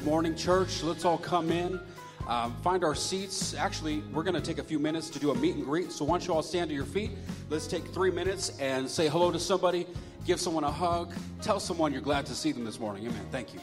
Good morning, church. Let's all come in, um, find our seats. Actually, we're going to take a few minutes to do a meet and greet. So, why don't you all stand to your feet? Let's take three minutes and say hello to somebody, give someone a hug, tell someone you're glad to see them this morning. Amen. Thank you.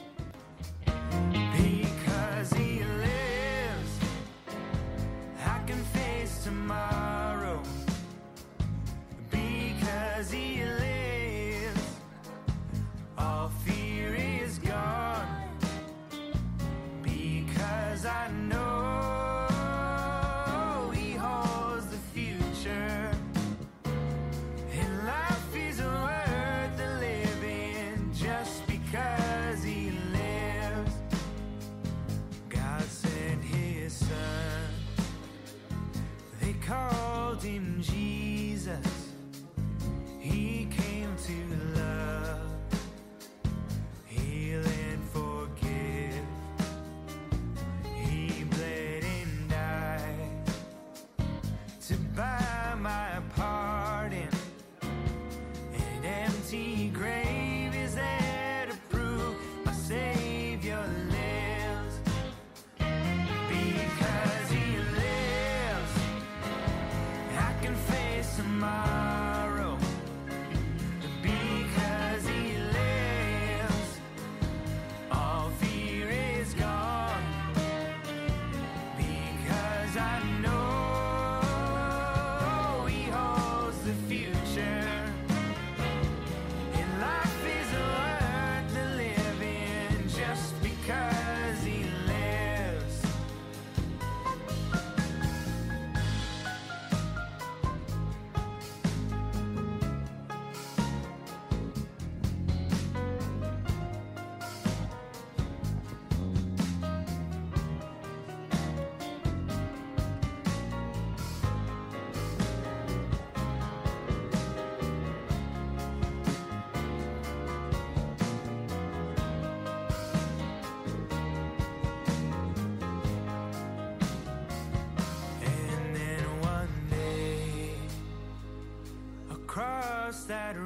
That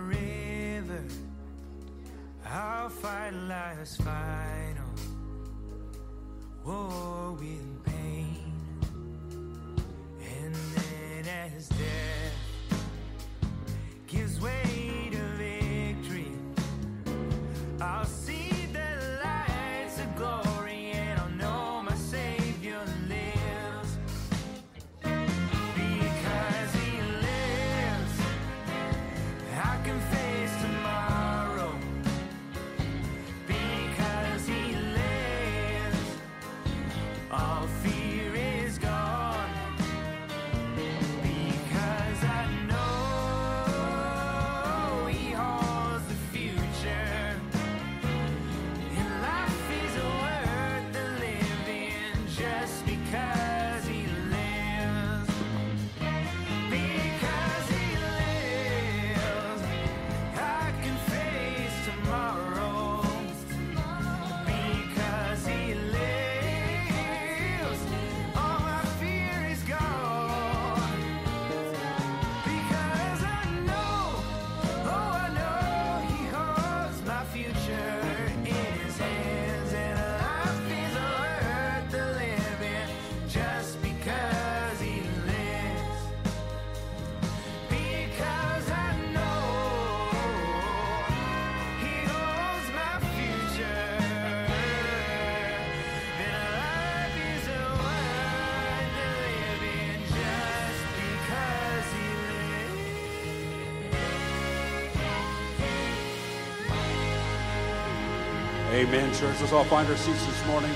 Amen, church. Let's all find our seats this morning.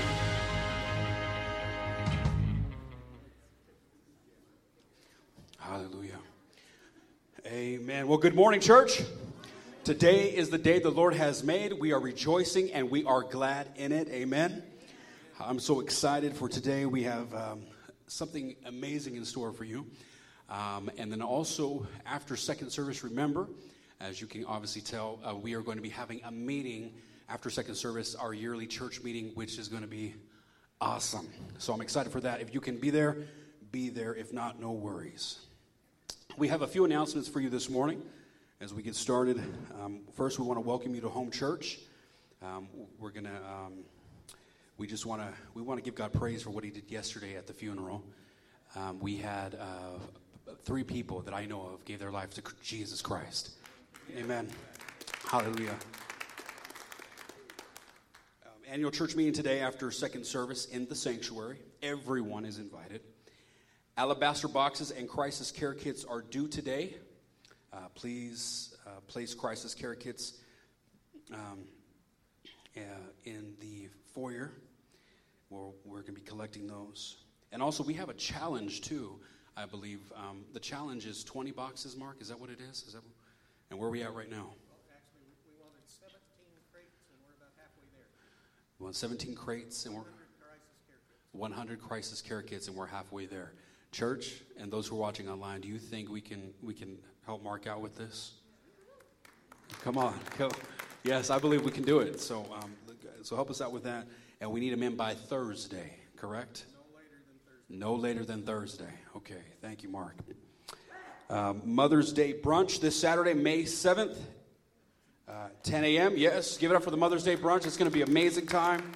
Hallelujah. Amen. Well, good morning, church. Today is the day the Lord has made. We are rejoicing and we are glad in it. Amen. I'm so excited for today. We have um, something amazing in store for you. Um, and then also, after second service, remember, as you can obviously tell, uh, we are going to be having a meeting after second service, our yearly church meeting, which is going to be awesome. So I'm excited for that. If you can be there, be there. If not, no worries. We have a few announcements for you this morning as we get started. Um, first, we want to welcome you to Home Church. Um, we're going to. Um, we just want to we want to give God praise for what He did yesterday at the funeral. Um, we had uh, three people that I know of gave their life to Jesus Christ. Amen. Hallelujah. Annual church meeting today after second service in the sanctuary. Everyone is invited. Alabaster boxes and crisis care kits are due today. Uh, please uh, place crisis care kits um, uh, in the foyer. Where we're going to be collecting those. And also, we have a challenge too. I believe um, the challenge is 20 boxes. Mark, is that what it is? Is that? And where are we at right now? Well, actually, we- we wanted 17 crates, and we're about halfway there. We want 17 crates, and we're 100 crisis care kits. 100 crisis care kits, and we're halfway there. Church, and those who are watching online, do you think we can we can help Mark out with this? Come on. Yes, I believe we can do it. So, um, so help us out with that, and we need them in by Thursday, correct? No later than Thursday. No later than Thursday. Okay, thank you, Mark. Um, Mother's Day brunch this Saturday, May 7th, uh, 10 a.m. Yes, give it up for the Mother's Day brunch. It's going to be amazing time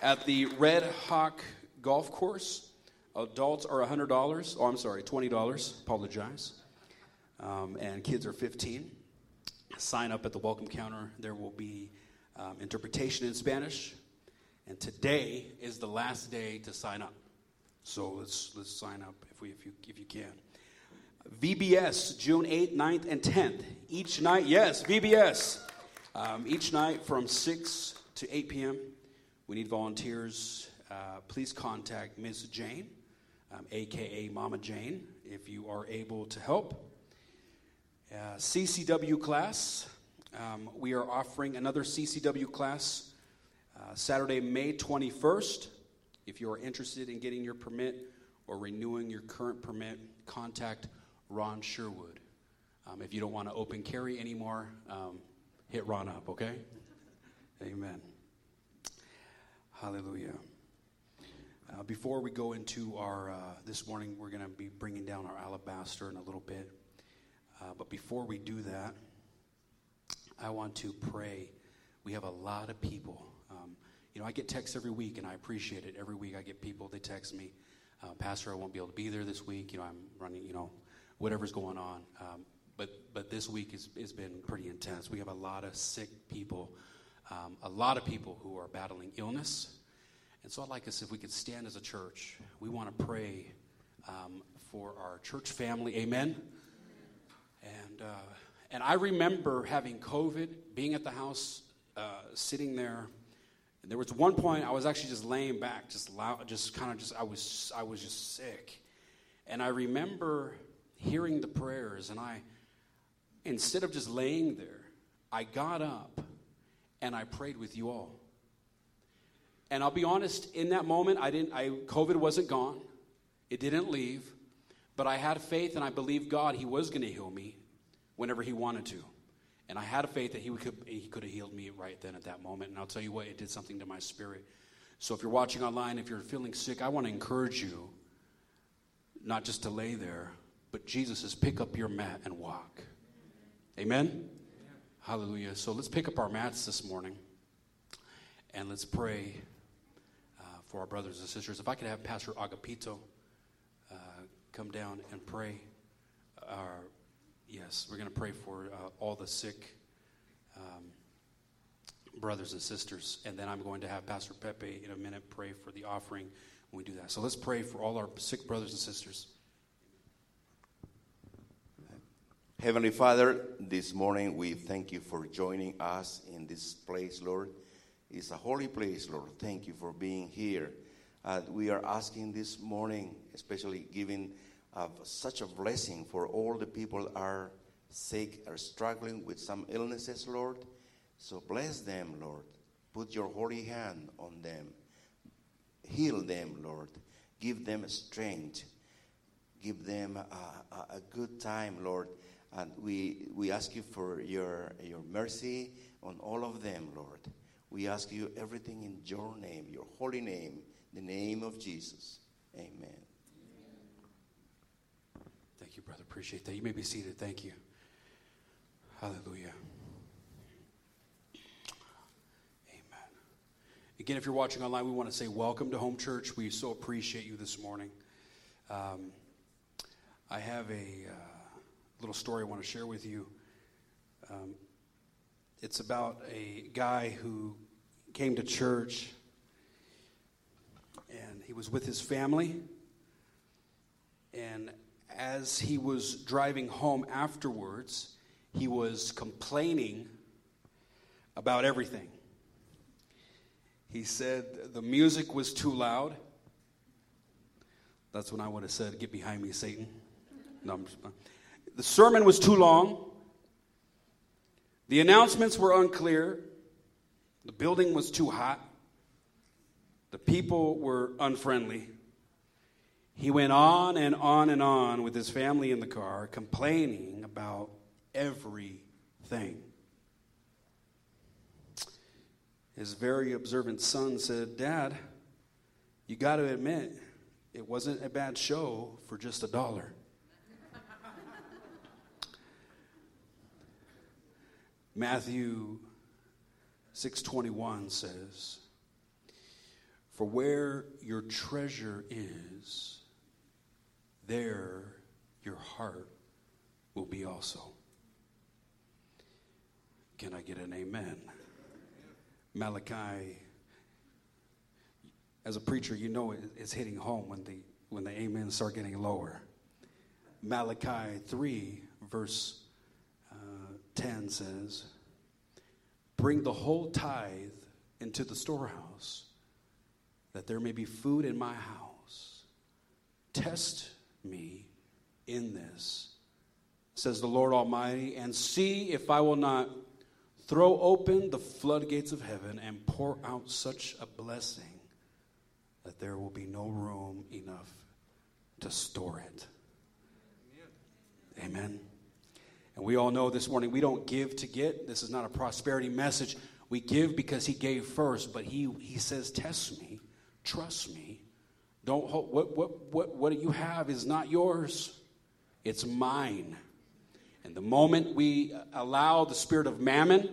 at the Red Hawk Golf Course. Adults are $100. Oh, I'm sorry, $20. Apologize. Um, and kids are 15. Sign up at the welcome counter. There will be um, interpretation in Spanish. And today is the last day to sign up. So let's let's sign up if we if you if you can. VBS June 8th, 9th, and 10th. Each night, yes, VBS. Um, each night from 6 to 8 p.m. We need volunteers. Uh, please contact Ms. Jane, um, aka Mama Jane, if you are able to help. Uh, CCW class. Um, we are offering another CCW class uh, Saturday, May 21st. If you are interested in getting your permit or renewing your current permit, contact Ron Sherwood. Um, if you don't want to open carry anymore, um, hit Ron up, okay? Amen. Hallelujah. Uh, before we go into our, uh, this morning, we're going to be bringing down our alabaster in a little bit. Uh, but before we do that, I want to pray. We have a lot of people. Um, you know, I get texts every week, and I appreciate it. Every week I get people, they text me, uh, Pastor, I won't be able to be there this week. You know, I'm running, you know, whatever's going on. Um, but, but this week has, has been pretty intense. We have a lot of sick people, um, a lot of people who are battling illness. And so I'd like us, if we could stand as a church, we want to pray um, for our church family. Amen. And, uh, and I remember having COVID, being at the house, uh, sitting there. And there was one point I was actually just laying back, just loud, just kind of just, I was, I was just sick. And I remember hearing the prayers, and I, instead of just laying there, I got up and I prayed with you all. And I'll be honest, in that moment, I didn't, I, COVID wasn't gone. It didn't leave. But I had faith and I believed God, He was going to heal me whenever He wanted to. And I had a faith that He could, he could have healed me right then at that moment. And I'll tell you what, it did something to my spirit. So if you're watching online, if you're feeling sick, I want to encourage you not just to lay there, but Jesus says, pick up your mat and walk. Amen? Hallelujah. So let's pick up our mats this morning and let's pray uh, for our brothers and sisters. If I could have Pastor Agapito uh, come down and pray. Uh, yes, we're going to pray for uh, all the sick um, brothers and sisters. And then I'm going to have Pastor Pepe in a minute pray for the offering when we do that. So let's pray for all our sick brothers and sisters. Heavenly Father, this morning we thank you for joining us in this place, Lord. It's a holy place, Lord. Thank you for being here. Uh, we are asking this morning, especially giving uh, such a blessing for all the people are sick, are struggling with some illnesses, Lord. So bless them, Lord. Put your holy hand on them. Heal them, Lord. Give them strength give them a, a, a good time, Lord. And we, we ask you for your, your mercy on all of them, Lord. We ask you everything in your name, your holy name, the name of Jesus. Amen. Thank you, brother. Appreciate that. You may be seated. Thank you. Hallelujah. Amen. Again, if you're watching online, we want to say welcome to Home Church. We so appreciate you this morning. Um, I have a uh, little story I want to share with you. Um, it's about a guy who came to church and he was with his family. And as he was driving home afterwards, he was complaining about everything. He said the music was too loud. That's when I would have said, Get behind me, Satan. No, the sermon was too long. The announcements were unclear. The building was too hot. The people were unfriendly. He went on and on and on with his family in the car, complaining about everything. His very observant son said, Dad, you got to admit, it wasn't a bad show for just a dollar. Matthew 6:21 says, "For where your treasure is, there your heart will be also." Can I get an amen? Malachi as a preacher, you know it's hitting home when the when the amens start getting lower. Malachi 3 verse 10 says, Bring the whole tithe into the storehouse, that there may be food in my house. Test me in this, says the Lord Almighty, and see if I will not throw open the floodgates of heaven and pour out such a blessing that there will be no room enough to store it. Amen. And we all know this morning we don't give to get. This is not a prosperity message. We give because he gave first, but he, he says, Test me, trust me. Don't hold, what, what, what, what you have is not yours, it's mine. And the moment we allow the spirit of mammon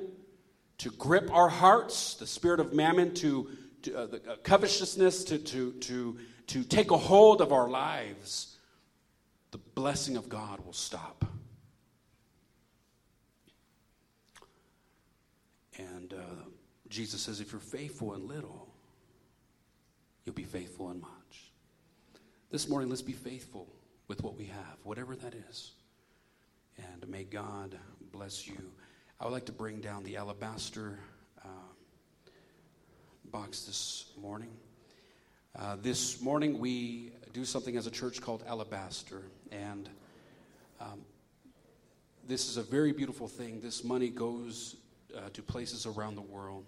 to grip our hearts, the spirit of mammon to, to uh, the, uh, covetousness to, to, to, to take a hold of our lives, the blessing of God will stop. And uh, Jesus says, if you're faithful in little, you'll be faithful in much. This morning, let's be faithful with what we have, whatever that is. And may God bless you. I would like to bring down the alabaster uh, box this morning. Uh, this morning, we do something as a church called Alabaster. And um, this is a very beautiful thing. This money goes uh, to places around the world.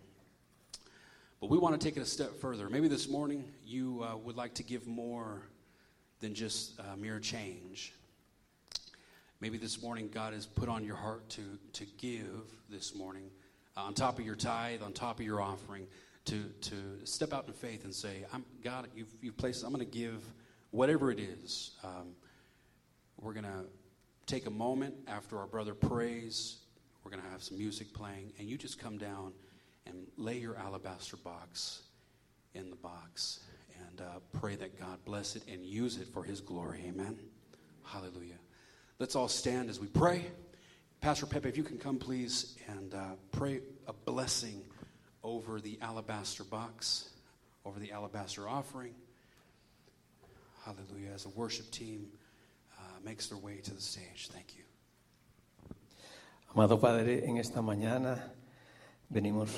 But we want to take it a step further. Maybe this morning you uh, would like to give more than just uh, mere change. Maybe this morning God has put on your heart to, to give this morning, uh, on top of your tithe, on top of your offering, to, to step out in faith and say, I'm, God, you've, you've placed, I'm going to give whatever it is. Um, we're going to take a moment after our brother prays. We're going to have some music playing, and you just come down and lay your alabaster box in the box and uh, pray that God bless it and use it for His glory. Amen. Hallelujah. Let's all stand as we pray. Pastor Pepe, if you can come, please, and uh, pray a blessing over the alabaster box, over the alabaster offering. Hallelujah. As the worship team uh, makes their way to the stage. Thank you. Amado Padre, en esta mañana venimos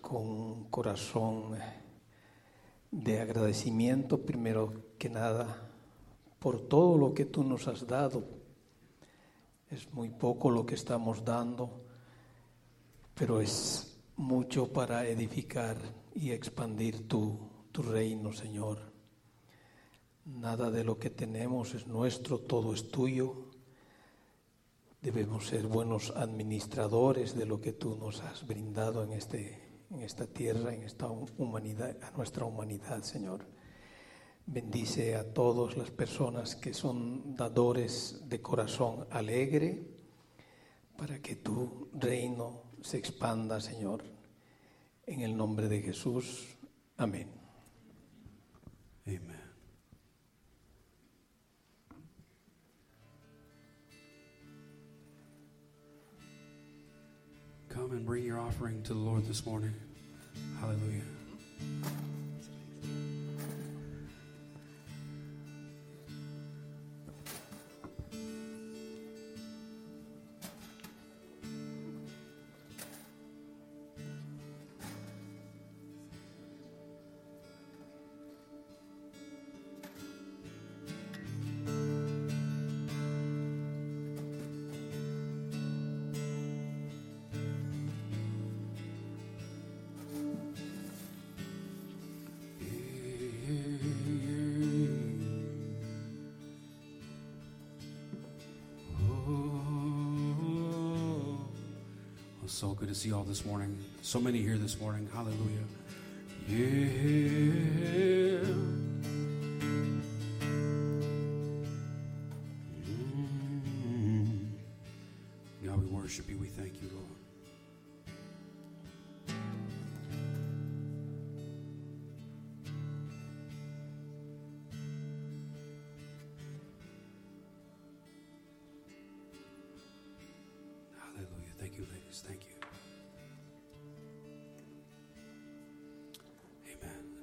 con un corazón de agradecimiento, primero que nada, por todo lo que tú nos has dado. Es muy poco lo que estamos dando, pero es mucho para edificar y expandir tu, tu reino, Señor. Nada de lo que tenemos es nuestro, todo es tuyo. Debemos ser buenos administradores de lo que tú nos has brindado en, este, en esta tierra, en esta humanidad, a nuestra humanidad, Señor. Bendice a todas las personas que son dadores de corazón alegre para que tu reino se expanda, Señor. En el nombre de Jesús. Amén. Amen. Offering to the Lord this morning. Hallelujah. So good to see you all this morning. So many here this morning. Hallelujah. Yeah. Mm. God, we worship you. We thank you, Lord.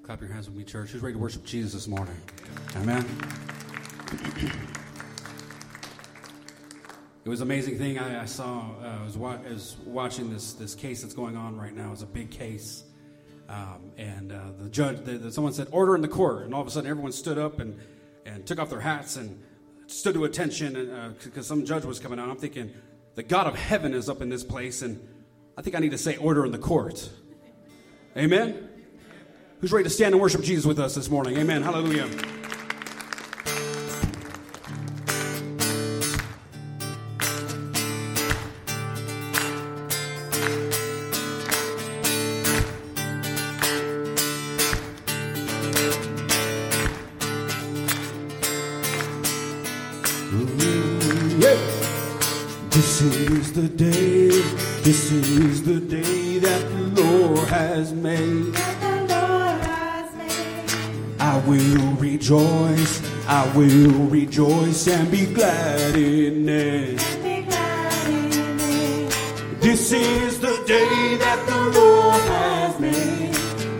Clap your hands with me, church. Who's ready to worship Jesus this morning? Amen. It was an amazing thing I, I saw. Uh, I was, wa- was watching this this case that's going on right now. It's a big case, um, and uh, the judge. The, the, someone said, "Order in the court," and all of a sudden, everyone stood up and and took off their hats and stood to attention, because some judge was coming out. I'm thinking, the God of heaven is up in this place, and I think I need to say, "Order in the court." Amen. Who's ready to stand and worship Jesus with us this morning? Amen. Hallelujah. This is the day, this is the day that the Lord has made. Rejoice, I will rejoice and be glad in it. This is the day that the Lord has made.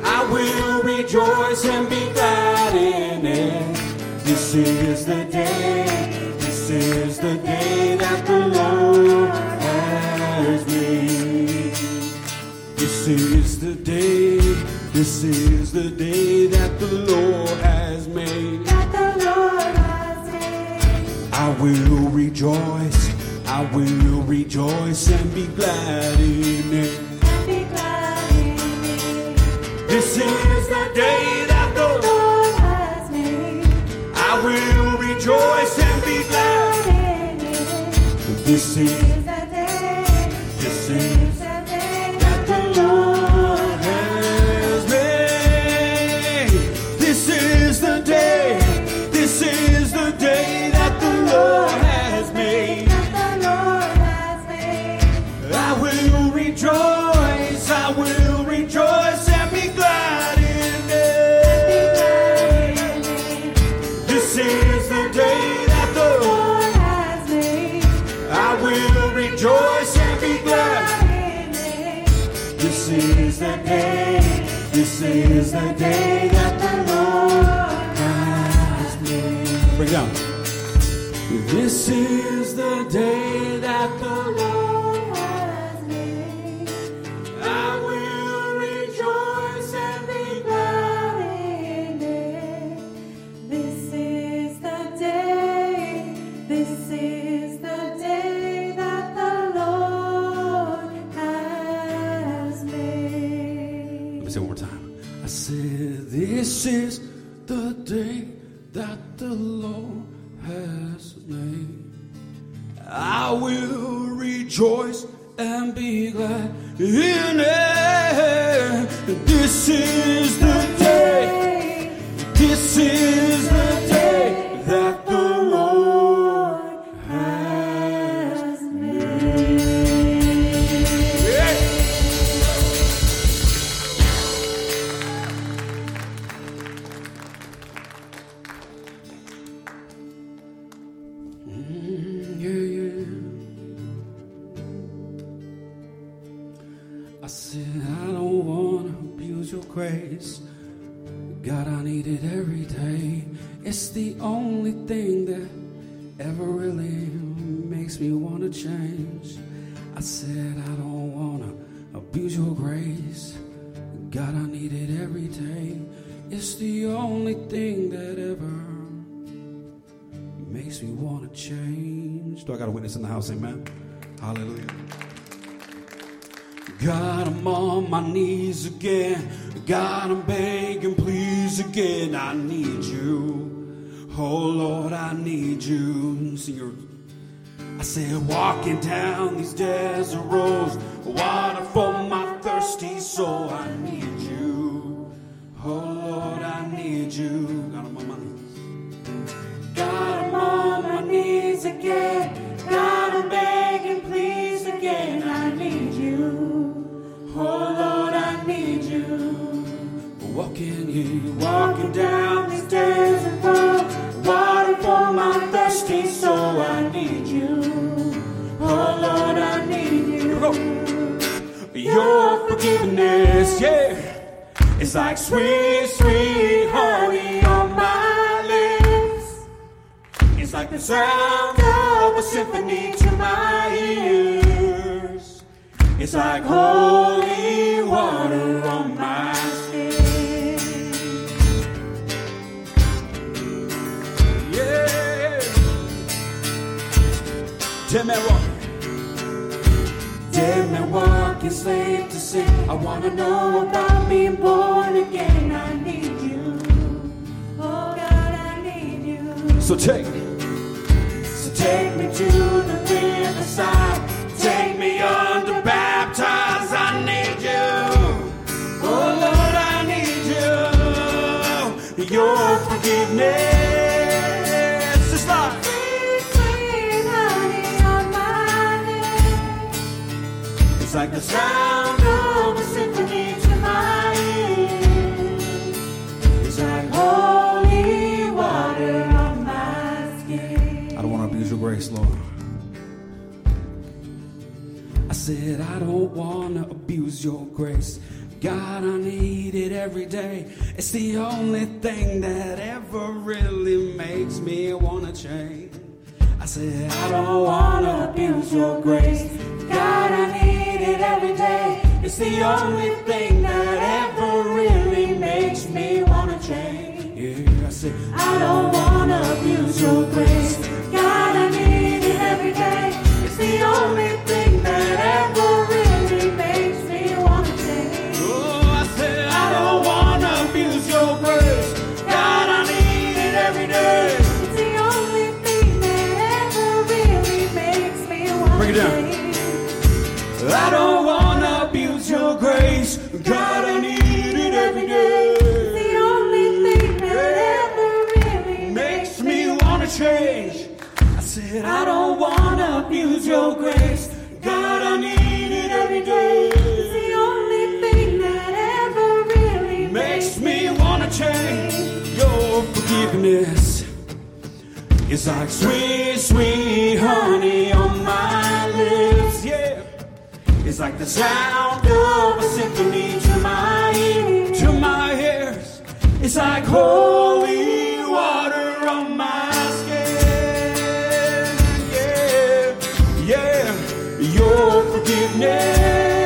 I will rejoice and be glad in it. This is the day, this is the day that the Lord has made. This is the day, this is rejoice and be glad in it. This is the day that the Lord, has made. I will rejoice and be glad. In it. This is, is the day that the Lord has made. Bring it down. This is the day in the house? Amen. Hallelujah. God, I'm on my knees again. God, I'm begging, please again. I need you. Oh Lord, I need you. Sing your I said, walking down these desert roads, water for my thirsty soul. I need you. Oh Lord, I need you. God, I'm on my knees. God, I'm on my knees again. Walking here, walking down these desert roads, water for my thirsty soul. I need you. Oh Lord, I need you. Your forgiveness, yeah. It's like sweet, sweet honey on my lips. It's like the sound of a symphony to my ears. It's like holy water on my Man walking. Dead man walking, slave to sin. I wanna know about being born again. I need you. Oh God, I need you. So take, so take me to the riverside. Take me under baptize. I need you. Oh Lord, I need you. Your forgiveness like the sound of a symphony to my ears. It's like holy water On my skin. I don't want to abuse your grace, Lord. I said, I don't want to abuse your grace. God, I need it every day. It's the only thing that ever really makes me want to change. I said, I don't want to abuse your grace. God, I need it every day. It's the only thing that ever really makes me want to change. Yeah, I said, I don't wanna abuse your grace. God, I need it every day. It's the only don't wanna abuse your grace. God, I need it every day. It's the only thing that ever really Makes me wanna change. Your forgiveness is like sweet, sweet honey on my lips. Yeah. It's like the sound of a symphony to my to my ears. It's like holy Your forgiveness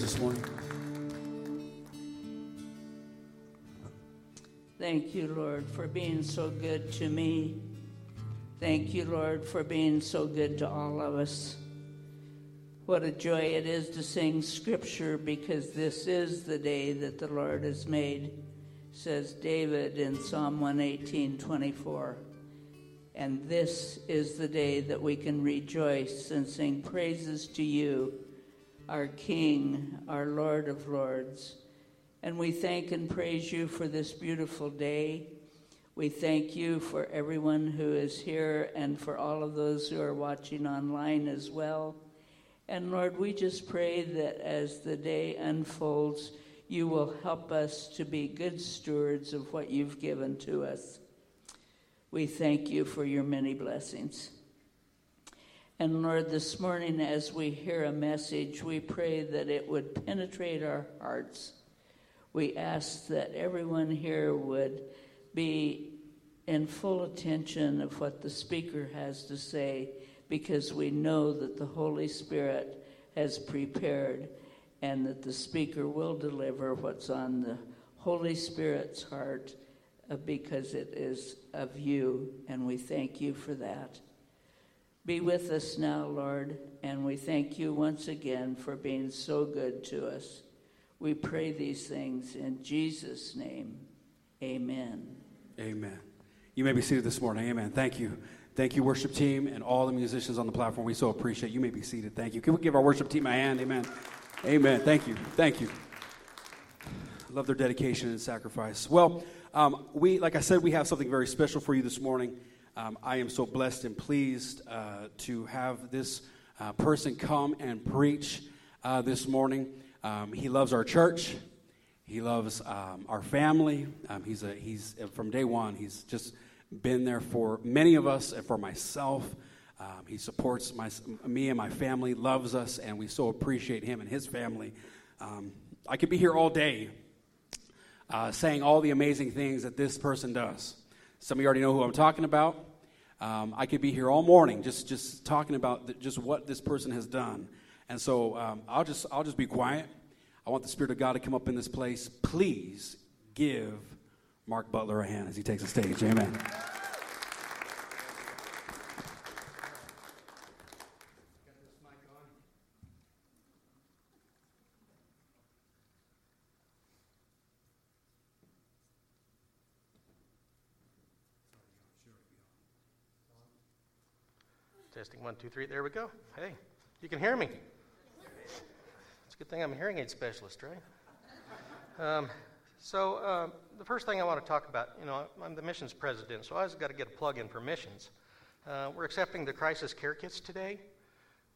this morning. Thank you, Lord, for being so good to me. Thank you, Lord, for being so good to all of us. What a joy it is to sing scripture because this is the day that the Lord has made, says David in Psalm 118 24. And this is the day that we can rejoice and sing praises to you, our King, our Lord of Lords. And we thank and praise you for this beautiful day. We thank you for everyone who is here and for all of those who are watching online as well. And Lord, we just pray that as the day unfolds, you will help us to be good stewards of what you've given to us. We thank you for your many blessings. And Lord, this morning as we hear a message, we pray that it would penetrate our hearts. We ask that everyone here would be in full attention of what the speaker has to say because we know that the Holy Spirit has prepared and that the speaker will deliver what's on the Holy Spirit's heart uh, because it is of you, and we thank you for that. Be with us now, Lord, and we thank you once again for being so good to us. We pray these things in Jesus' name. Amen. Amen. You may be seated this morning. Amen. Thank you. Thank you, worship team, and all the musicians on the platform. We so appreciate you. may be seated. Thank you. Can we give our worship team a hand? Amen. Amen. Thank you. Thank you. I love their dedication and sacrifice. Well, um, we, like I said, we have something very special for you this morning. Um, I am so blessed and pleased uh, to have this uh, person come and preach uh, this morning. Um, he loves our church. He loves um, our family. Um, he's a, he's from day one. He's just been there for many of us and for myself. Um, he supports my, me and my family, loves us, and we so appreciate him and his family. Um, I could be here all day uh, saying all the amazing things that this person does. Some of you already know who I'm talking about. Um, I could be here all morning just, just talking about the, just what this person has done. And so um, I'll, just, I'll just be quiet. I want the Spirit of God to come up in this place. Please give Mark Butler a hand as he takes the stage. Amen. One, two, three. There we go. Hey, you can hear me. It's a good thing I'm a hearing aid specialist, right? Um, so uh, the first thing I want to talk about, you know, I'm the missions president, so I always got to get a plug in for missions. Uh, we're accepting the crisis care kits today,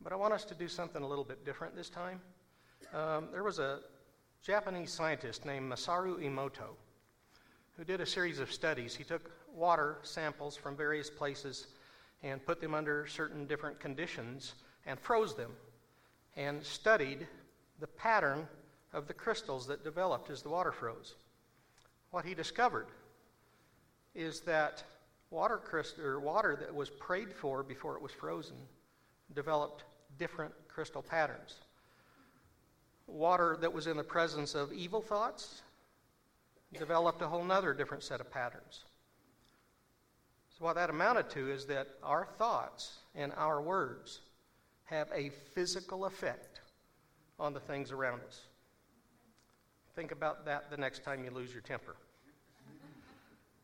but I want us to do something a little bit different this time. Um, there was a Japanese scientist named Masaru Emoto who did a series of studies. He took water samples from various places and put them under certain different conditions and froze them and studied the pattern of the crystals that developed as the water froze. What he discovered is that water crystal or water that was prayed for before it was frozen developed different crystal patterns. Water that was in the presence of evil thoughts developed a whole nother different set of patterns. So, what that amounted to is that our thoughts and our words have a physical effect on the things around us. Think about that the next time you lose your temper.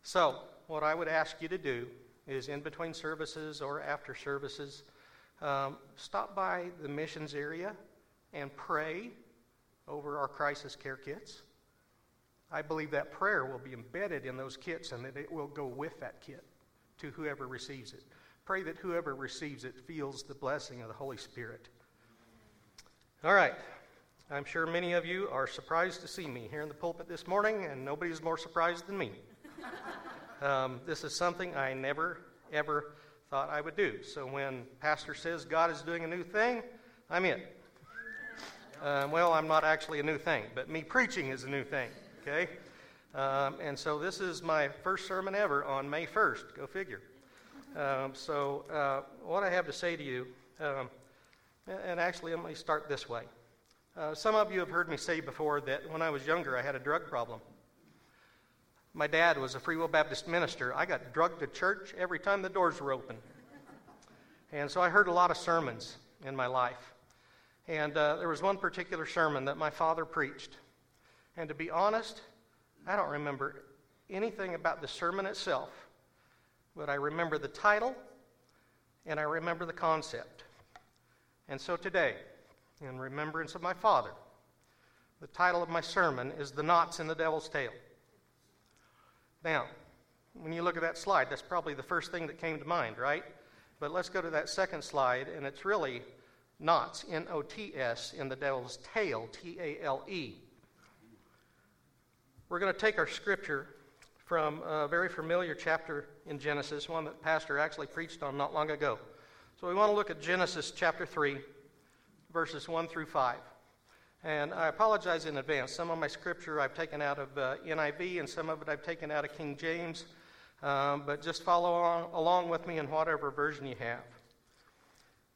So, what I would ask you to do is in between services or after services, um, stop by the missions area and pray over our crisis care kits. I believe that prayer will be embedded in those kits and that it will go with that kit to whoever receives it. Pray that whoever receives it feels the blessing of the Holy Spirit. All right. I'm sure many of you are surprised to see me here in the pulpit this morning, and nobody's more surprised than me. um, this is something I never, ever thought I would do. So when Pastor says God is doing a new thing, I'm in. Um, well, I'm not actually a new thing, but me preaching is a new thing, okay? Um, and so this is my first sermon ever on May 1st. Go figure. Um, so, uh, what I have to say to you, um, and actually, let me start this way. Uh, some of you have heard me say before that when I was younger, I had a drug problem. My dad was a Free Will Baptist minister. I got drugged to church every time the doors were open. And so I heard a lot of sermons in my life. And uh, there was one particular sermon that my father preached. And to be honest, I don't remember anything about the sermon itself, but I remember the title and I remember the concept. And so today, in remembrance of my father, the title of my sermon is The Knots in the Devil's Tail. Now, when you look at that slide, that's probably the first thing that came to mind, right? But let's go to that second slide, and it's really knots, N O T S, in the devil's tail, T A L E. We're going to take our scripture from a very familiar chapter in Genesis, one that Pastor actually preached on not long ago. So we want to look at Genesis chapter 3, verses 1 through 5. And I apologize in advance. Some of my scripture I've taken out of uh, NIV, and some of it I've taken out of King James. Um, but just follow along, along with me in whatever version you have.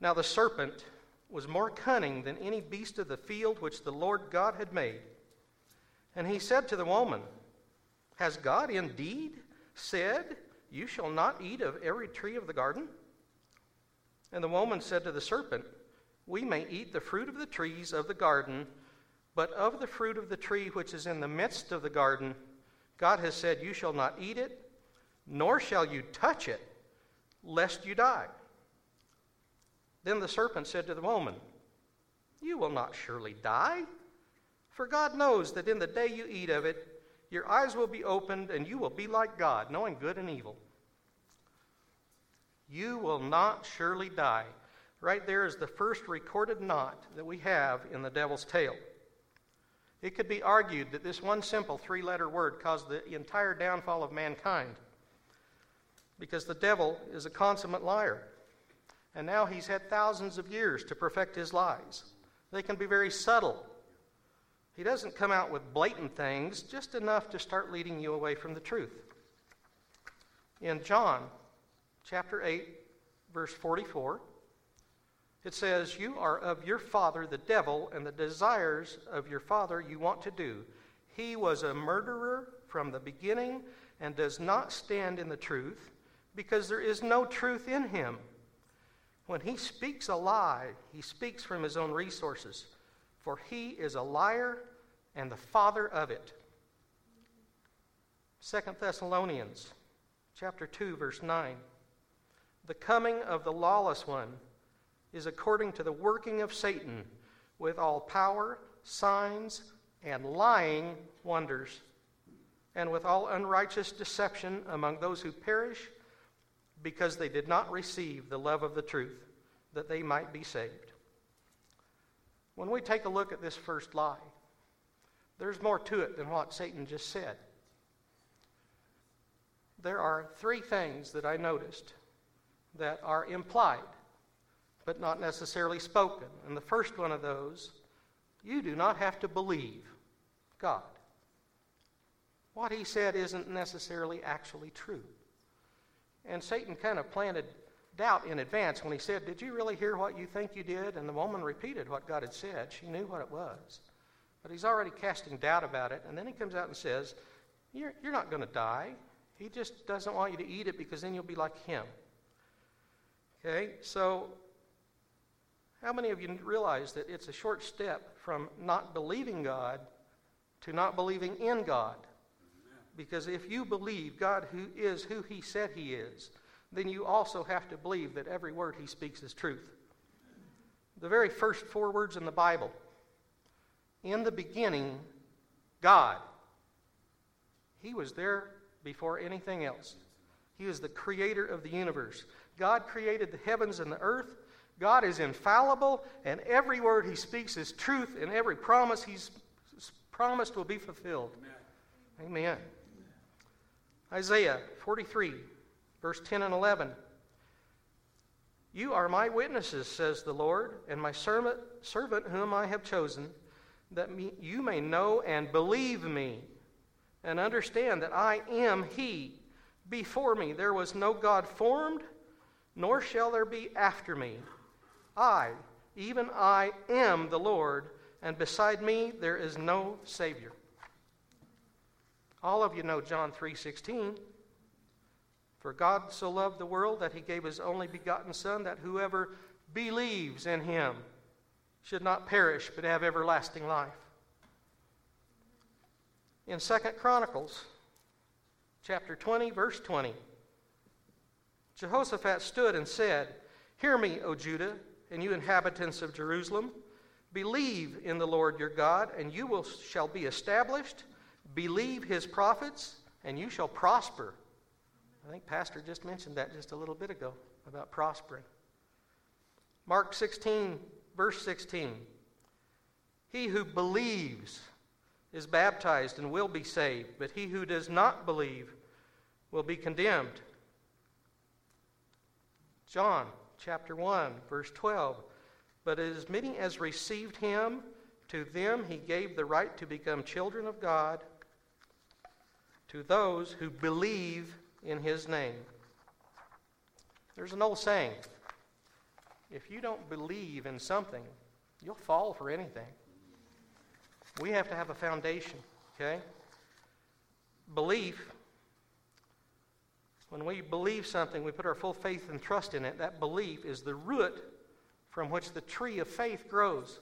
Now the serpent was more cunning than any beast of the field which the Lord God had made. And he said to the woman, Has God indeed said, You shall not eat of every tree of the garden? And the woman said to the serpent, We may eat the fruit of the trees of the garden, but of the fruit of the tree which is in the midst of the garden, God has said, You shall not eat it, nor shall you touch it, lest you die. Then the serpent said to the woman, You will not surely die. For God knows that in the day you eat of it, your eyes will be opened, and you will be like God, knowing good and evil. You will not surely die. Right there is the first recorded knot that we have in the devil's tail. It could be argued that this one simple three letter word caused the entire downfall of mankind because the devil is a consummate liar. And now he's had thousands of years to perfect his lies. They can be very subtle. He doesn't come out with blatant things, just enough to start leading you away from the truth. In John chapter 8, verse 44, it says, You are of your father, the devil, and the desires of your father you want to do. He was a murderer from the beginning and does not stand in the truth because there is no truth in him. When he speaks a lie, he speaks from his own resources, for he is a liar and the father of it. Second Thessalonians chapter 2 verse 9. The coming of the lawless one is according to the working of Satan with all power, signs, and lying wonders, and with all unrighteous deception among those who perish because they did not receive the love of the truth, that they might be saved. When we take a look at this first lie, there's more to it than what Satan just said. There are three things that I noticed that are implied, but not necessarily spoken. And the first one of those, you do not have to believe God. What he said isn't necessarily actually true. And Satan kind of planted doubt in advance when he said, Did you really hear what you think you did? And the woman repeated what God had said. She knew what it was. But he's already casting doubt about it. And then he comes out and says, You're, you're not going to die. He just doesn't want you to eat it because then you'll be like him. Okay? So, how many of you realize that it's a short step from not believing God to not believing in God? Because if you believe God who is who he said he is, then you also have to believe that every word he speaks is truth. The very first four words in the Bible in the beginning, God. He was there before anything else. He is the creator of the universe. God created the heavens and the earth. God is infallible, and every word he speaks is truth, and every promise he's promised will be fulfilled. Amen. Amen. Isaiah 43, verse 10 and 11. You are my witnesses, says the Lord, and my servant, servant whom I have chosen, that me, you may know and believe me, and understand that I am He. Before me there was no God formed, nor shall there be after me. I, even I, am the Lord, and beside me there is no Savior. All of you know John 3:16. For God so loved the world that he gave his only begotten son that whoever believes in him should not perish but have everlasting life. In 2nd Chronicles chapter 20 verse 20 Jehoshaphat stood and said, Hear me, O Judah, and you inhabitants of Jerusalem. Believe in the Lord your God, and you will, shall be established. Believe his prophets, and you shall prosper. I think Pastor just mentioned that just a little bit ago about prospering. Mark 16, verse 16. He who believes is baptized and will be saved, but he who does not believe will be condemned. John chapter 1, verse 12. But as many as received him, to them he gave the right to become children of God, to those who believe in his name. There's an old saying if you don't believe in something, you'll fall for anything. We have to have a foundation, okay? Belief when we believe something, we put our full faith and trust in it. That belief is the root from which the tree of faith grows,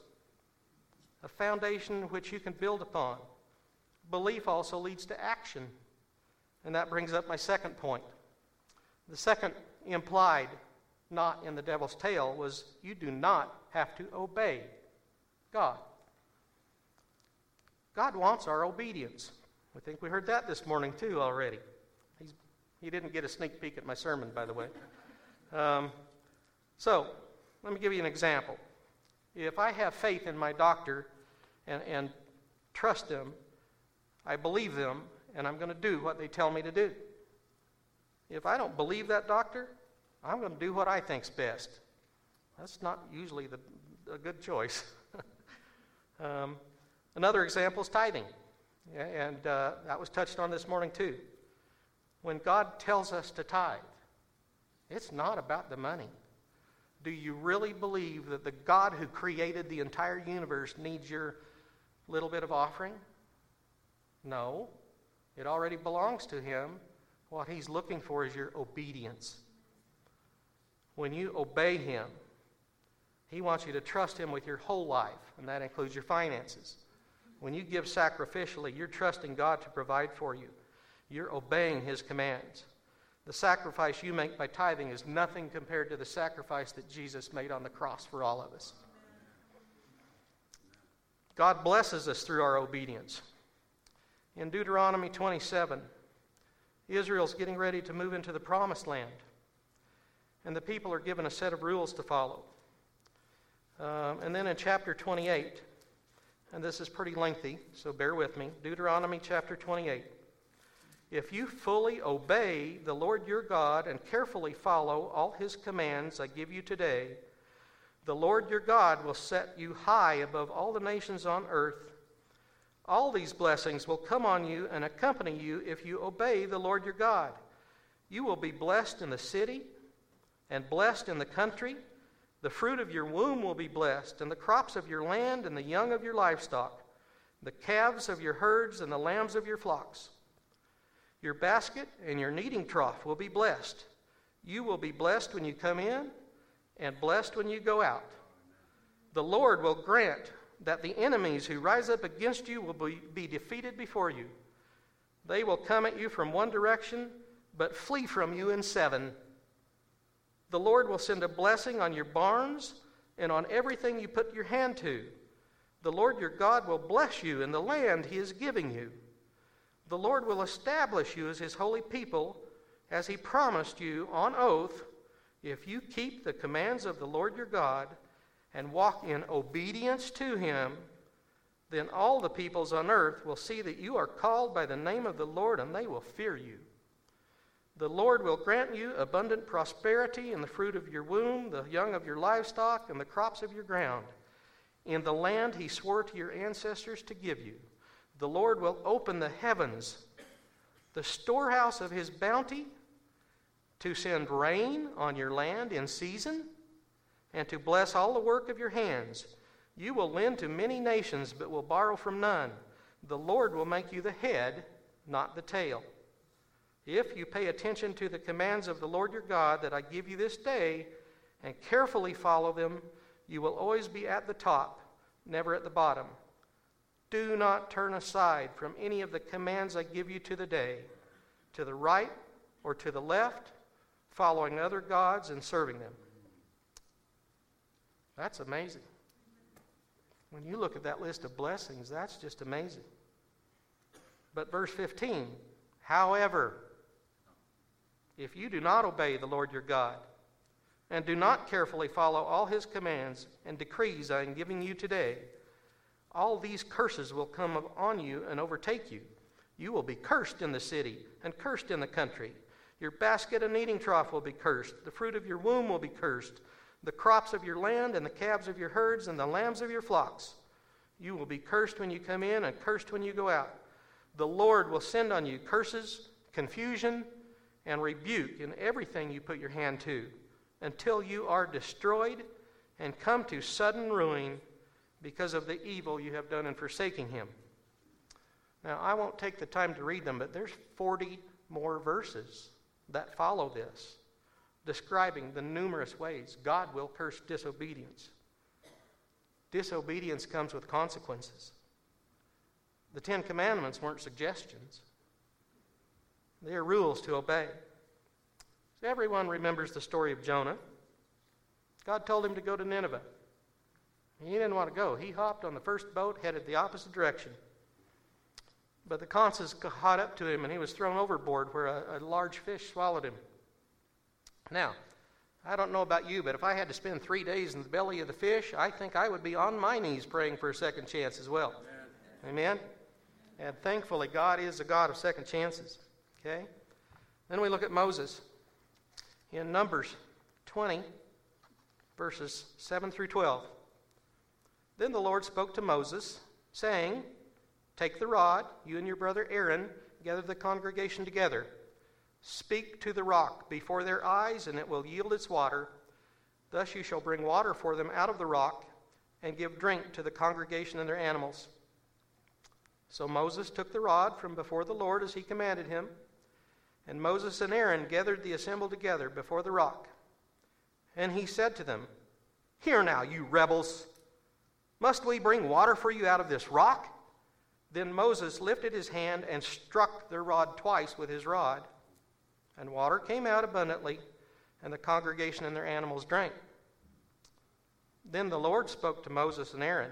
a foundation which you can build upon. Belief also leads to action. And that brings up my second point. The second implied not in the devil's tail was you do not have to obey God. God wants our obedience. I think we heard that this morning too already. He's he didn't get a sneak peek at my sermon, by the way. Um, so, let me give you an example. If I have faith in my doctor and, and trust them, I believe them, and I'm going to do what they tell me to do. If I don't believe that doctor, I'm going to do what I think's best. That's not usually the, a good choice. um, another example is tithing, and uh, that was touched on this morning too when God tells us to tithe, it's not about the money. Do you really believe that the God who created the entire universe needs your little bit of offering? No. It already belongs to Him. What He's looking for is your obedience. When you obey Him, He wants you to trust Him with your whole life, and that includes your finances. When you give sacrificially, you're trusting God to provide for you. You're obeying his commands. The sacrifice you make by tithing is nothing compared to the sacrifice that Jesus made on the cross for all of us. God blesses us through our obedience. In Deuteronomy 27, Israel's getting ready to move into the promised land, and the people are given a set of rules to follow. Um, and then in chapter 28, and this is pretty lengthy, so bear with me Deuteronomy chapter 28. If you fully obey the Lord your God and carefully follow all his commands I give you today, the Lord your God will set you high above all the nations on earth. All these blessings will come on you and accompany you if you obey the Lord your God. You will be blessed in the city and blessed in the country. The fruit of your womb will be blessed, and the crops of your land and the young of your livestock, the calves of your herds and the lambs of your flocks. Your basket and your kneading trough will be blessed. You will be blessed when you come in and blessed when you go out. The Lord will grant that the enemies who rise up against you will be, be defeated before you. They will come at you from one direction, but flee from you in seven. The Lord will send a blessing on your barns and on everything you put your hand to. The Lord your God will bless you in the land he is giving you. The Lord will establish you as his holy people, as he promised you on oath, if you keep the commands of the Lord your God and walk in obedience to him. Then all the peoples on earth will see that you are called by the name of the Lord, and they will fear you. The Lord will grant you abundant prosperity in the fruit of your womb, the young of your livestock, and the crops of your ground, in the land he swore to your ancestors to give you. The Lord will open the heavens, the storehouse of his bounty, to send rain on your land in season, and to bless all the work of your hands. You will lend to many nations, but will borrow from none. The Lord will make you the head, not the tail. If you pay attention to the commands of the Lord your God that I give you this day, and carefully follow them, you will always be at the top, never at the bottom. Do not turn aside from any of the commands I give you to the day, to the right or to the left, following other gods and serving them. That's amazing. When you look at that list of blessings, that's just amazing. But verse 15, however, if you do not obey the Lord your God, and do not carefully follow all his commands and decrees I am giving you today, all these curses will come on you and overtake you. You will be cursed in the city and cursed in the country. Your basket and kneading trough will be cursed. The fruit of your womb will be cursed. The crops of your land and the calves of your herds and the lambs of your flocks. You will be cursed when you come in and cursed when you go out. The Lord will send on you curses, confusion, and rebuke in everything you put your hand to until you are destroyed and come to sudden ruin because of the evil you have done in forsaking him. Now, I won't take the time to read them, but there's 40 more verses that follow this, describing the numerous ways God will curse disobedience. Disobedience comes with consequences. The Ten Commandments weren't suggestions, they are rules to obey. So everyone remembers the story of Jonah. God told him to go to Nineveh. He didn't want to go. He hopped on the first boat, headed the opposite direction. But the conches caught up to him, and he was thrown overboard where a, a large fish swallowed him. Now, I don't know about you, but if I had to spend three days in the belly of the fish, I think I would be on my knees praying for a second chance as well. Amen? And thankfully, God is a God of second chances. Okay? Then we look at Moses in Numbers 20, verses 7 through 12. Then the Lord spoke to Moses, saying, Take the rod, you and your brother Aaron, gather the congregation together. Speak to the rock before their eyes, and it will yield its water. Thus you shall bring water for them out of the rock, and give drink to the congregation and their animals. So Moses took the rod from before the Lord as he commanded him. And Moses and Aaron gathered the assembly together before the rock. And he said to them, Hear now, you rebels. Must we bring water for you out of this rock? Then Moses lifted his hand and struck the rod twice with his rod. And water came out abundantly, and the congregation and their animals drank. Then the Lord spoke to Moses and Aaron,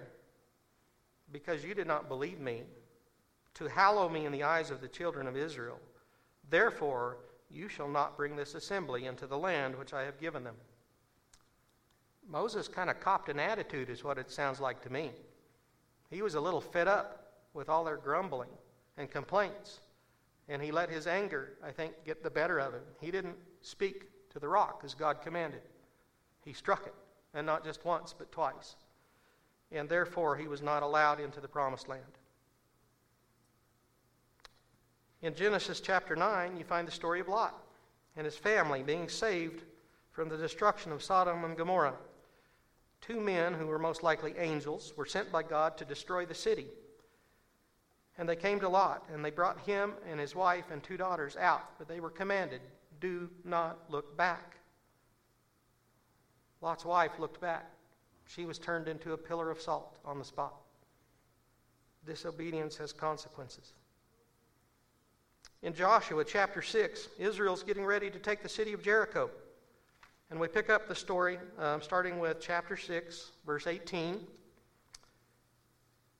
Because you did not believe me, to hallow me in the eyes of the children of Israel. Therefore, you shall not bring this assembly into the land which I have given them. Moses kind of copped an attitude, is what it sounds like to me. He was a little fed up with all their grumbling and complaints, and he let his anger, I think, get the better of him. He didn't speak to the rock as God commanded, he struck it, and not just once, but twice. And therefore, he was not allowed into the promised land. In Genesis chapter 9, you find the story of Lot and his family being saved from the destruction of Sodom and Gomorrah. Two men, who were most likely angels, were sent by God to destroy the city. And they came to Lot, and they brought him and his wife and two daughters out, but they were commanded, Do not look back. Lot's wife looked back. She was turned into a pillar of salt on the spot. Disobedience has consequences. In Joshua chapter 6, Israel's getting ready to take the city of Jericho. And we pick up the story um, starting with chapter 6, verse 18.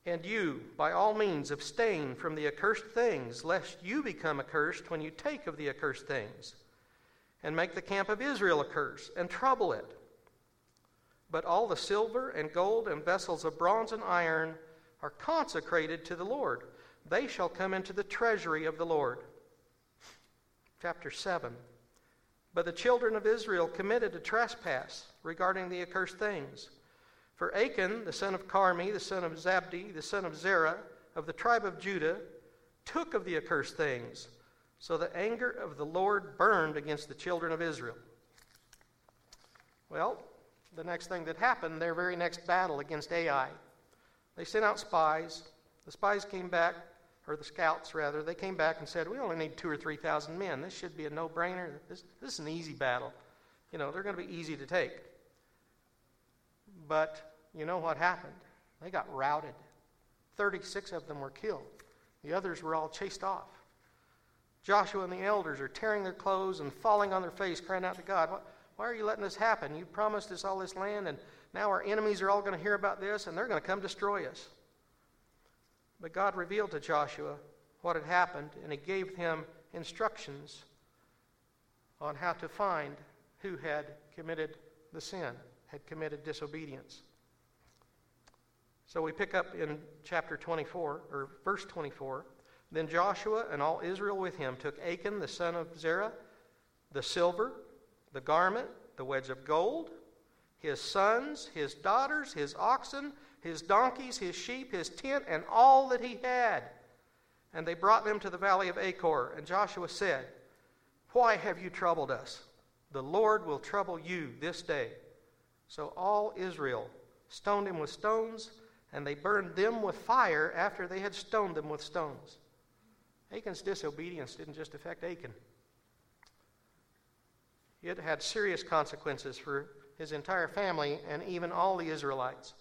And you, by all means, abstain from the accursed things, lest you become accursed when you take of the accursed things, and make the camp of Israel a curse, and trouble it. But all the silver and gold and vessels of bronze and iron are consecrated to the Lord. They shall come into the treasury of the Lord. Chapter 7. But the children of Israel committed a trespass regarding the accursed things. For Achan, the son of Carmi, the son of Zabdi, the son of Zerah, of the tribe of Judah, took of the accursed things. So the anger of the Lord burned against the children of Israel. Well, the next thing that happened, their very next battle against Ai. They sent out spies. The spies came back, or the scouts rather, they came back and said, We only need two or 3,000 men. This should be a no brainer. This, this is an easy battle. You know, they're going to be easy to take. But you know what happened? They got routed. 36 of them were killed, the others were all chased off. Joshua and the elders are tearing their clothes and falling on their face, crying out to God, Why, are you letting this happen? You promised us all this land, and now our enemies are all going to hear about this, and they're going to come destroy us. But God revealed to Joshua what had happened, and he gave him instructions on how to find who had committed the sin, had committed disobedience. So we pick up in chapter 24, or verse 24. Then Joshua and all Israel with him took Achan the son of Zerah, the silver, the garment, the wedge of gold, his sons, his daughters, his oxen, his donkeys, his sheep, his tent, and all that he had. And they brought them to the valley of Achor. And Joshua said, Why have you troubled us? The Lord will trouble you this day. So all Israel stoned him with stones, and they burned them with fire after they had stoned them with stones. Achan's disobedience didn't just affect Achan, it had serious consequences for his entire family and even all the Israelites.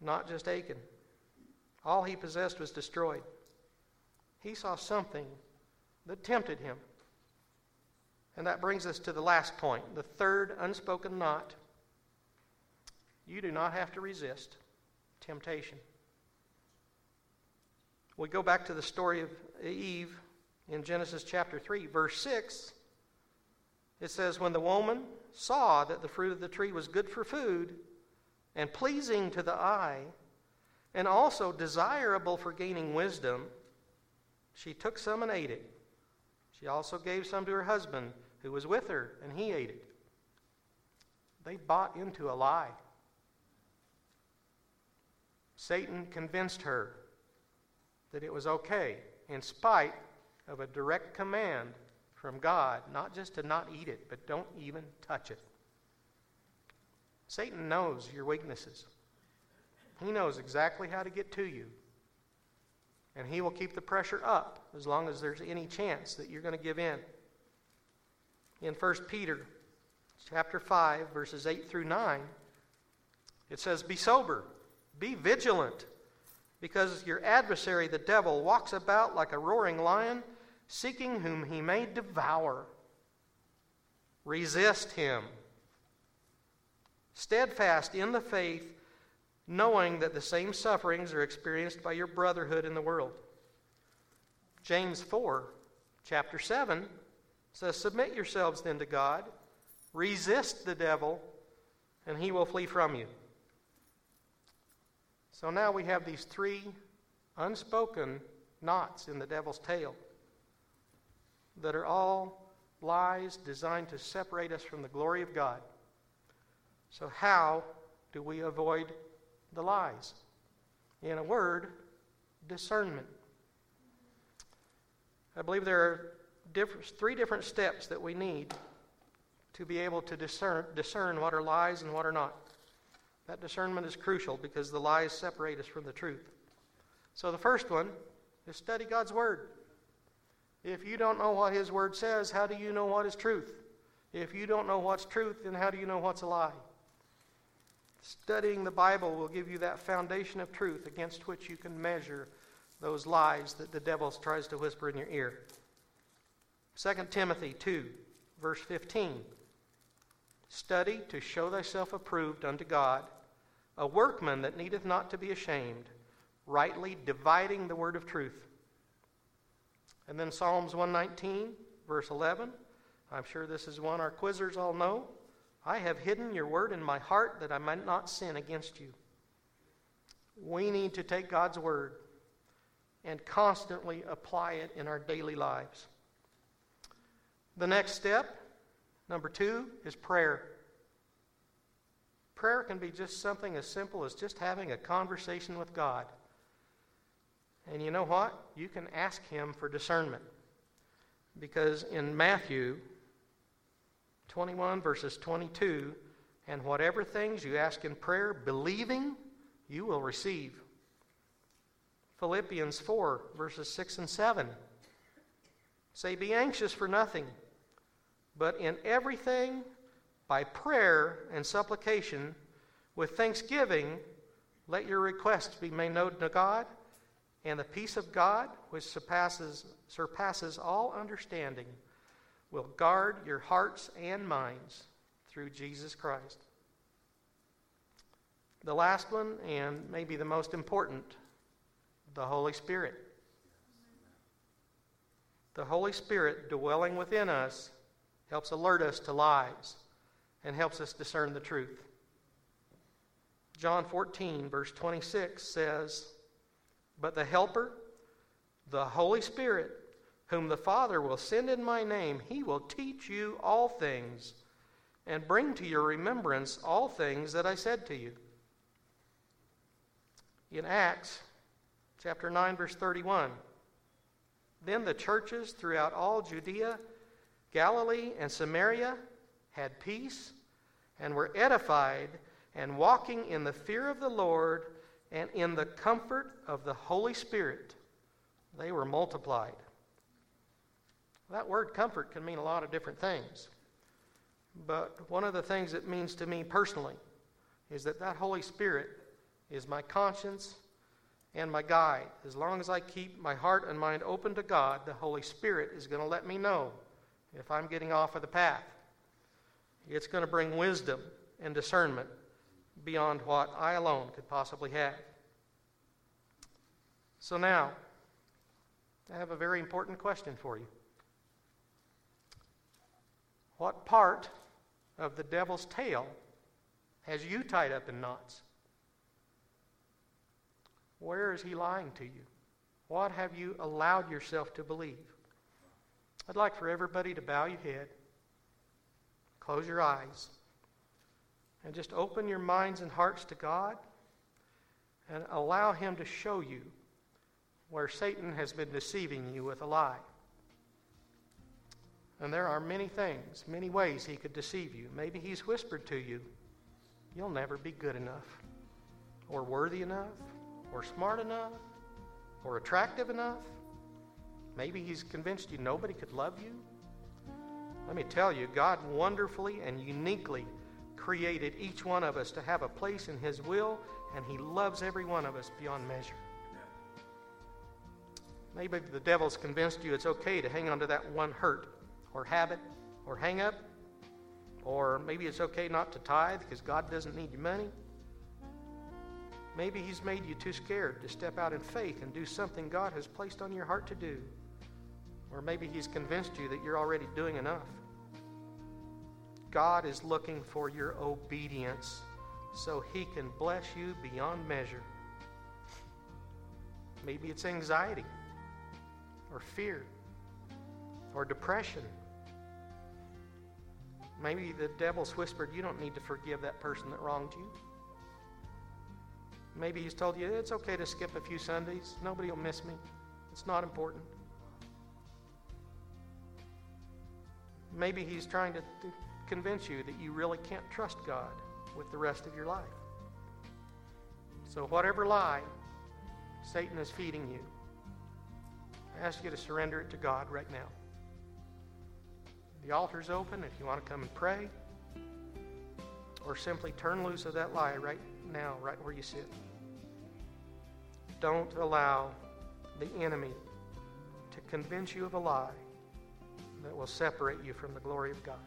Not just Achan. All he possessed was destroyed. He saw something that tempted him. And that brings us to the last point, the third unspoken knot. You do not have to resist temptation. We go back to the story of Eve in Genesis chapter 3, verse 6. It says, When the woman saw that the fruit of the tree was good for food and pleasing to the eye, and also desirable for gaining wisdom, she took some and ate it. She also gave some to her husband who was with her, and he ate it. They bought into a lie. Satan convinced her that it was okay, in spite of a direct command from God, not just to not eat it, but don't even touch it. Satan knows your weaknesses. He knows exactly how to get to you. And he will keep the pressure up as long as there's any chance that you're going to give in. In 1 Peter chapter 5 verses 8 through 9 it says be sober, be vigilant, because your adversary the devil walks about like a roaring lion seeking whom he may devour. Resist him. Steadfast in the faith, knowing that the same sufferings are experienced by your brotherhood in the world. James 4, chapter 7 says, Submit yourselves then to God, resist the devil, and he will flee from you. So now we have these three unspoken knots in the devil's tail that are all lies designed to separate us from the glory of God. So, how do we avoid the lies? In a word, discernment. I believe there are different, three different steps that we need to be able to discern, discern what are lies and what are not. That discernment is crucial because the lies separate us from the truth. So, the first one is study God's Word. If you don't know what His Word says, how do you know what is truth? If you don't know what's truth, then how do you know what's a lie? Studying the Bible will give you that foundation of truth against which you can measure those lies that the devil tries to whisper in your ear. 2 Timothy 2, verse 15. Study to show thyself approved unto God, a workman that needeth not to be ashamed, rightly dividing the word of truth. And then Psalms 119, verse 11. I'm sure this is one our quizzers all know. I have hidden your word in my heart that I might not sin against you. We need to take God's word and constantly apply it in our daily lives. The next step, number two, is prayer. Prayer can be just something as simple as just having a conversation with God. And you know what? You can ask Him for discernment. Because in Matthew 21, verses 22 And whatever things you ask in prayer, believing, you will receive. Philippians 4, verses 6 and 7 say, Be anxious for nothing, but in everything, by prayer and supplication, with thanksgiving, let your requests be made known to God, and the peace of God, which surpasses, surpasses all understanding, will guard your hearts and minds through Jesus Christ. The last one, and maybe the most important, the Holy Spirit. The Holy Spirit dwelling within us helps alert us to lies and helps us discern the truth. John 14, verse 26 says, But the Helper, the Holy Spirit, whom the Father will send in my name, he will teach you all things and bring to your remembrance all things that I said to you. In Acts chapter 9, verse 31, then the churches throughout all Judea, Galilee, and Samaria had peace and were edified and walking in the fear of the Lord and in the comfort of the Holy Spirit. They were multiplied. That word comfort can mean a lot of different things. But one of the things it means to me personally is that that Holy Spirit is my conscience and my guide. As long as I keep my heart and mind open to God, the Holy Spirit is going to let me know if I'm getting off of the path. It's going to bring wisdom and discernment beyond what I alone could possibly have. So now, I have a very important question for you. What part of the devil's tail has you tied up in knots? Where is he lying to you? What have you allowed yourself to believe? I'd like for everybody to bow your head, close your eyes, and just open your minds and hearts to God and allow Him to show you where Satan has been deceiving you with a lie. And there are many things, many ways he could deceive you. Maybe he's whispered to you, you'll never be good enough, or worthy enough, or smart enough, or attractive enough. Maybe he's convinced you nobody could love you. Let me tell you, God wonderfully and uniquely created each one of us to have a place in his will, and he loves every one of us beyond measure. Maybe the devil's convinced you it's okay to hang on to that one hurt or habit or hang up. Or maybe it's okay not to tithe because God doesn't need your money. Maybe He's made you too scared to step out in faith and do something God has placed on your heart to do. Or maybe He's convinced you that you're already doing enough. God is looking for your obedience so He can bless you beyond measure. Maybe it's anxiety or fear or depression. Maybe the devil's whispered, You don't need to forgive that person that wronged you. Maybe he's told you, It's okay to skip a few Sundays. Nobody will miss me. It's not important. Maybe he's trying to, convince you that you really can't trust God with the rest of your life. So, whatever lie Satan is feeding you, I ask you to surrender it to God right now. The altar's open if you want to come and pray, or simply turn loose of that lie right now, right where you sit. Don't allow the enemy to convince you of a lie that will separate you from the glory of God.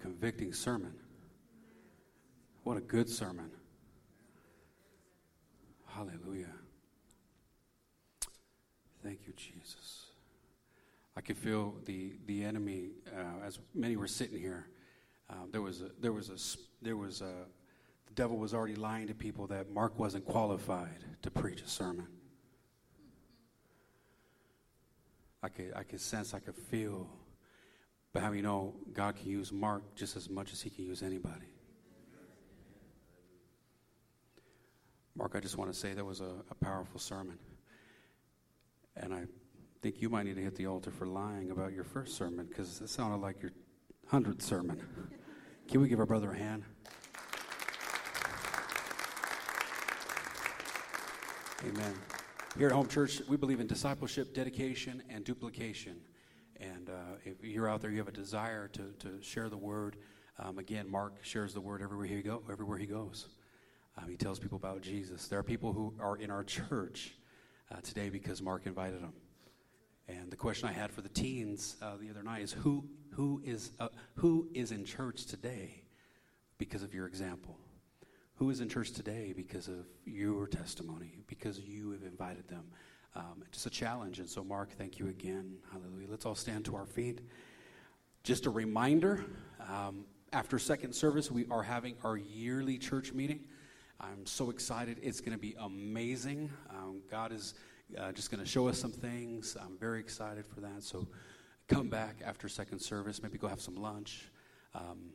Convicting sermon. What a good sermon. Hallelujah. Thank you, Jesus. I could feel the, the enemy uh, as many were sitting here. Um, there was a, there was a there was a, the devil was already lying to people that Mark wasn't qualified to preach a sermon. I could, I could sense, I could feel. But how you know God can use Mark just as much as he can use anybody? Mark, I just want to say that was a, a powerful sermon. And I think you might need to hit the altar for lying about your first sermon because it sounded like your hundredth sermon. Can we give our brother a hand? Amen. Here at Home Church, we believe in discipleship, dedication, and duplication. And uh, if you're out there, you have a desire to, to share the word. Um, again, Mark shares the word everywhere he go, everywhere he goes. Um, he tells people about Jesus. There are people who are in our church uh, today because Mark invited them. And the question I had for the teens uh, the other night is who, who, is, uh, who is in church today because of your example? Who is in church today because of your testimony, because you have invited them? Um, just a challenge. And so, Mark, thank you again. Hallelujah. Let's all stand to our feet. Just a reminder um, after second service, we are having our yearly church meeting. I'm so excited. It's going to be amazing. Um, God is uh, just going to show us some things. I'm very excited for that. So come back after second service. Maybe go have some lunch. Um,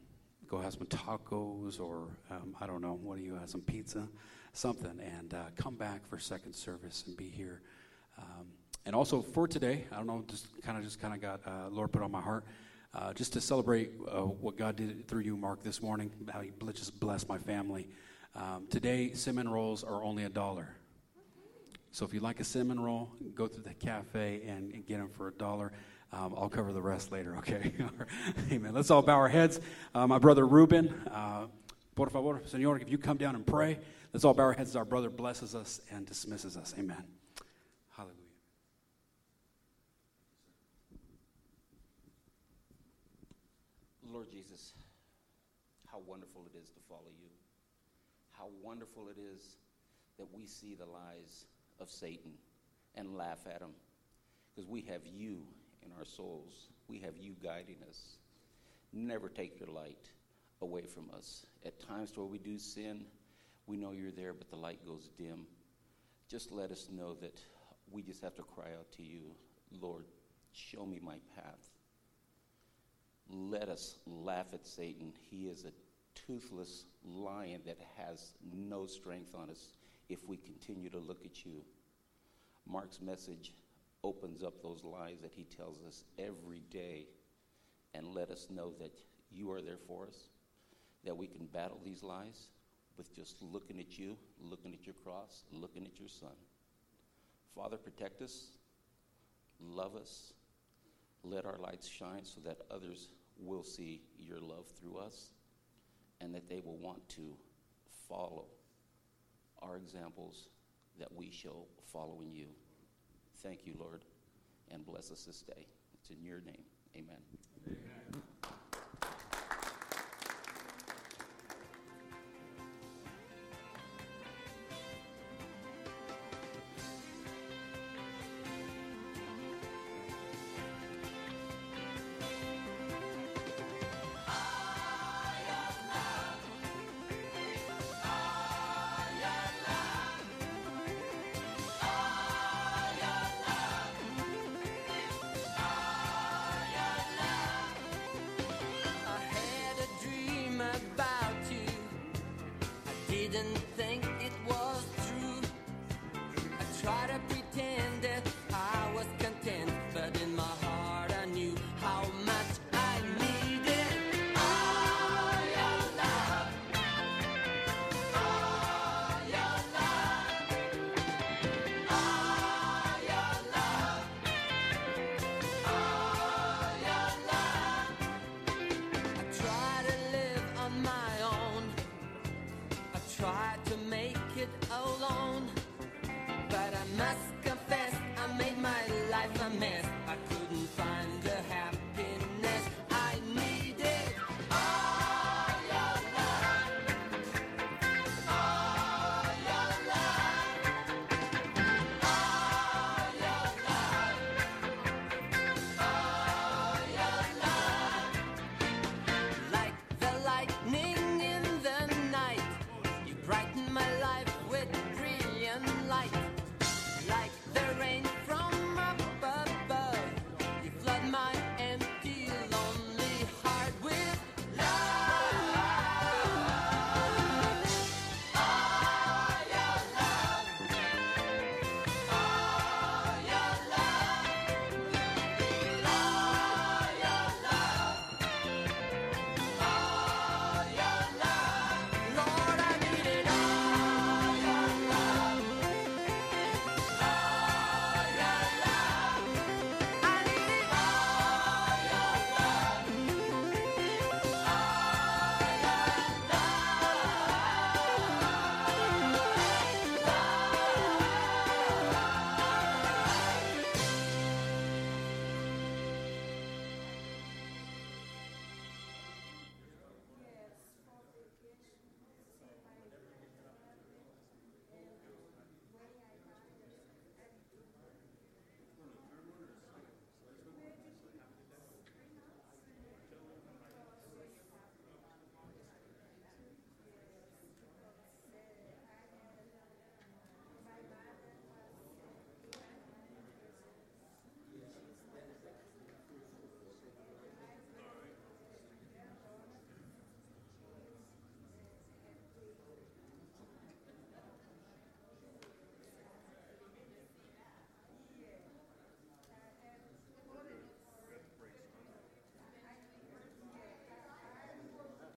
go have some tacos or um, I don't know. What do you have? Some pizza, something. And uh, come back for second service and be here. Um, and also for today, I don't know, just kind of just kind of got uh, Lord put on my heart. Uh, just to celebrate uh, what God did through you, Mark, this morning, how He just blessed my family. Um, today, cinnamon rolls are only a dollar. So if you like a cinnamon roll, go to the cafe and, and get them for a dollar. Um, I'll cover the rest later, okay? Amen. Let's all bow our heads. Uh, my brother Ruben, uh, por favor, Señor, if you come down and pray, let's all bow our heads as our brother blesses us and dismisses us. Amen. Hallelujah. Lord Jesus, how wonderful it is to follow you. How wonderful it is that we see the lies of Satan and laugh at them. Because we have you in our souls, we have you guiding us. Never take your light away from us. At times where we do sin, we know you're there, but the light goes dim. Just let us know that we just have to cry out to you, Lord, show me my path let us laugh at Satan. He is a toothless lion that has no strength on us if we continue to look at you. Mark's message opens up those lies that he tells us every day and let us know that you are there for us, that we can battle these lies with just looking at you, looking at your cross, looking at your son. Father, protect us, love us, let our lights shine so that others will see your love through us and that they will want to follow our examples that we show following you. Thank you, Lord, and bless us this day. It's in your name. Amen. I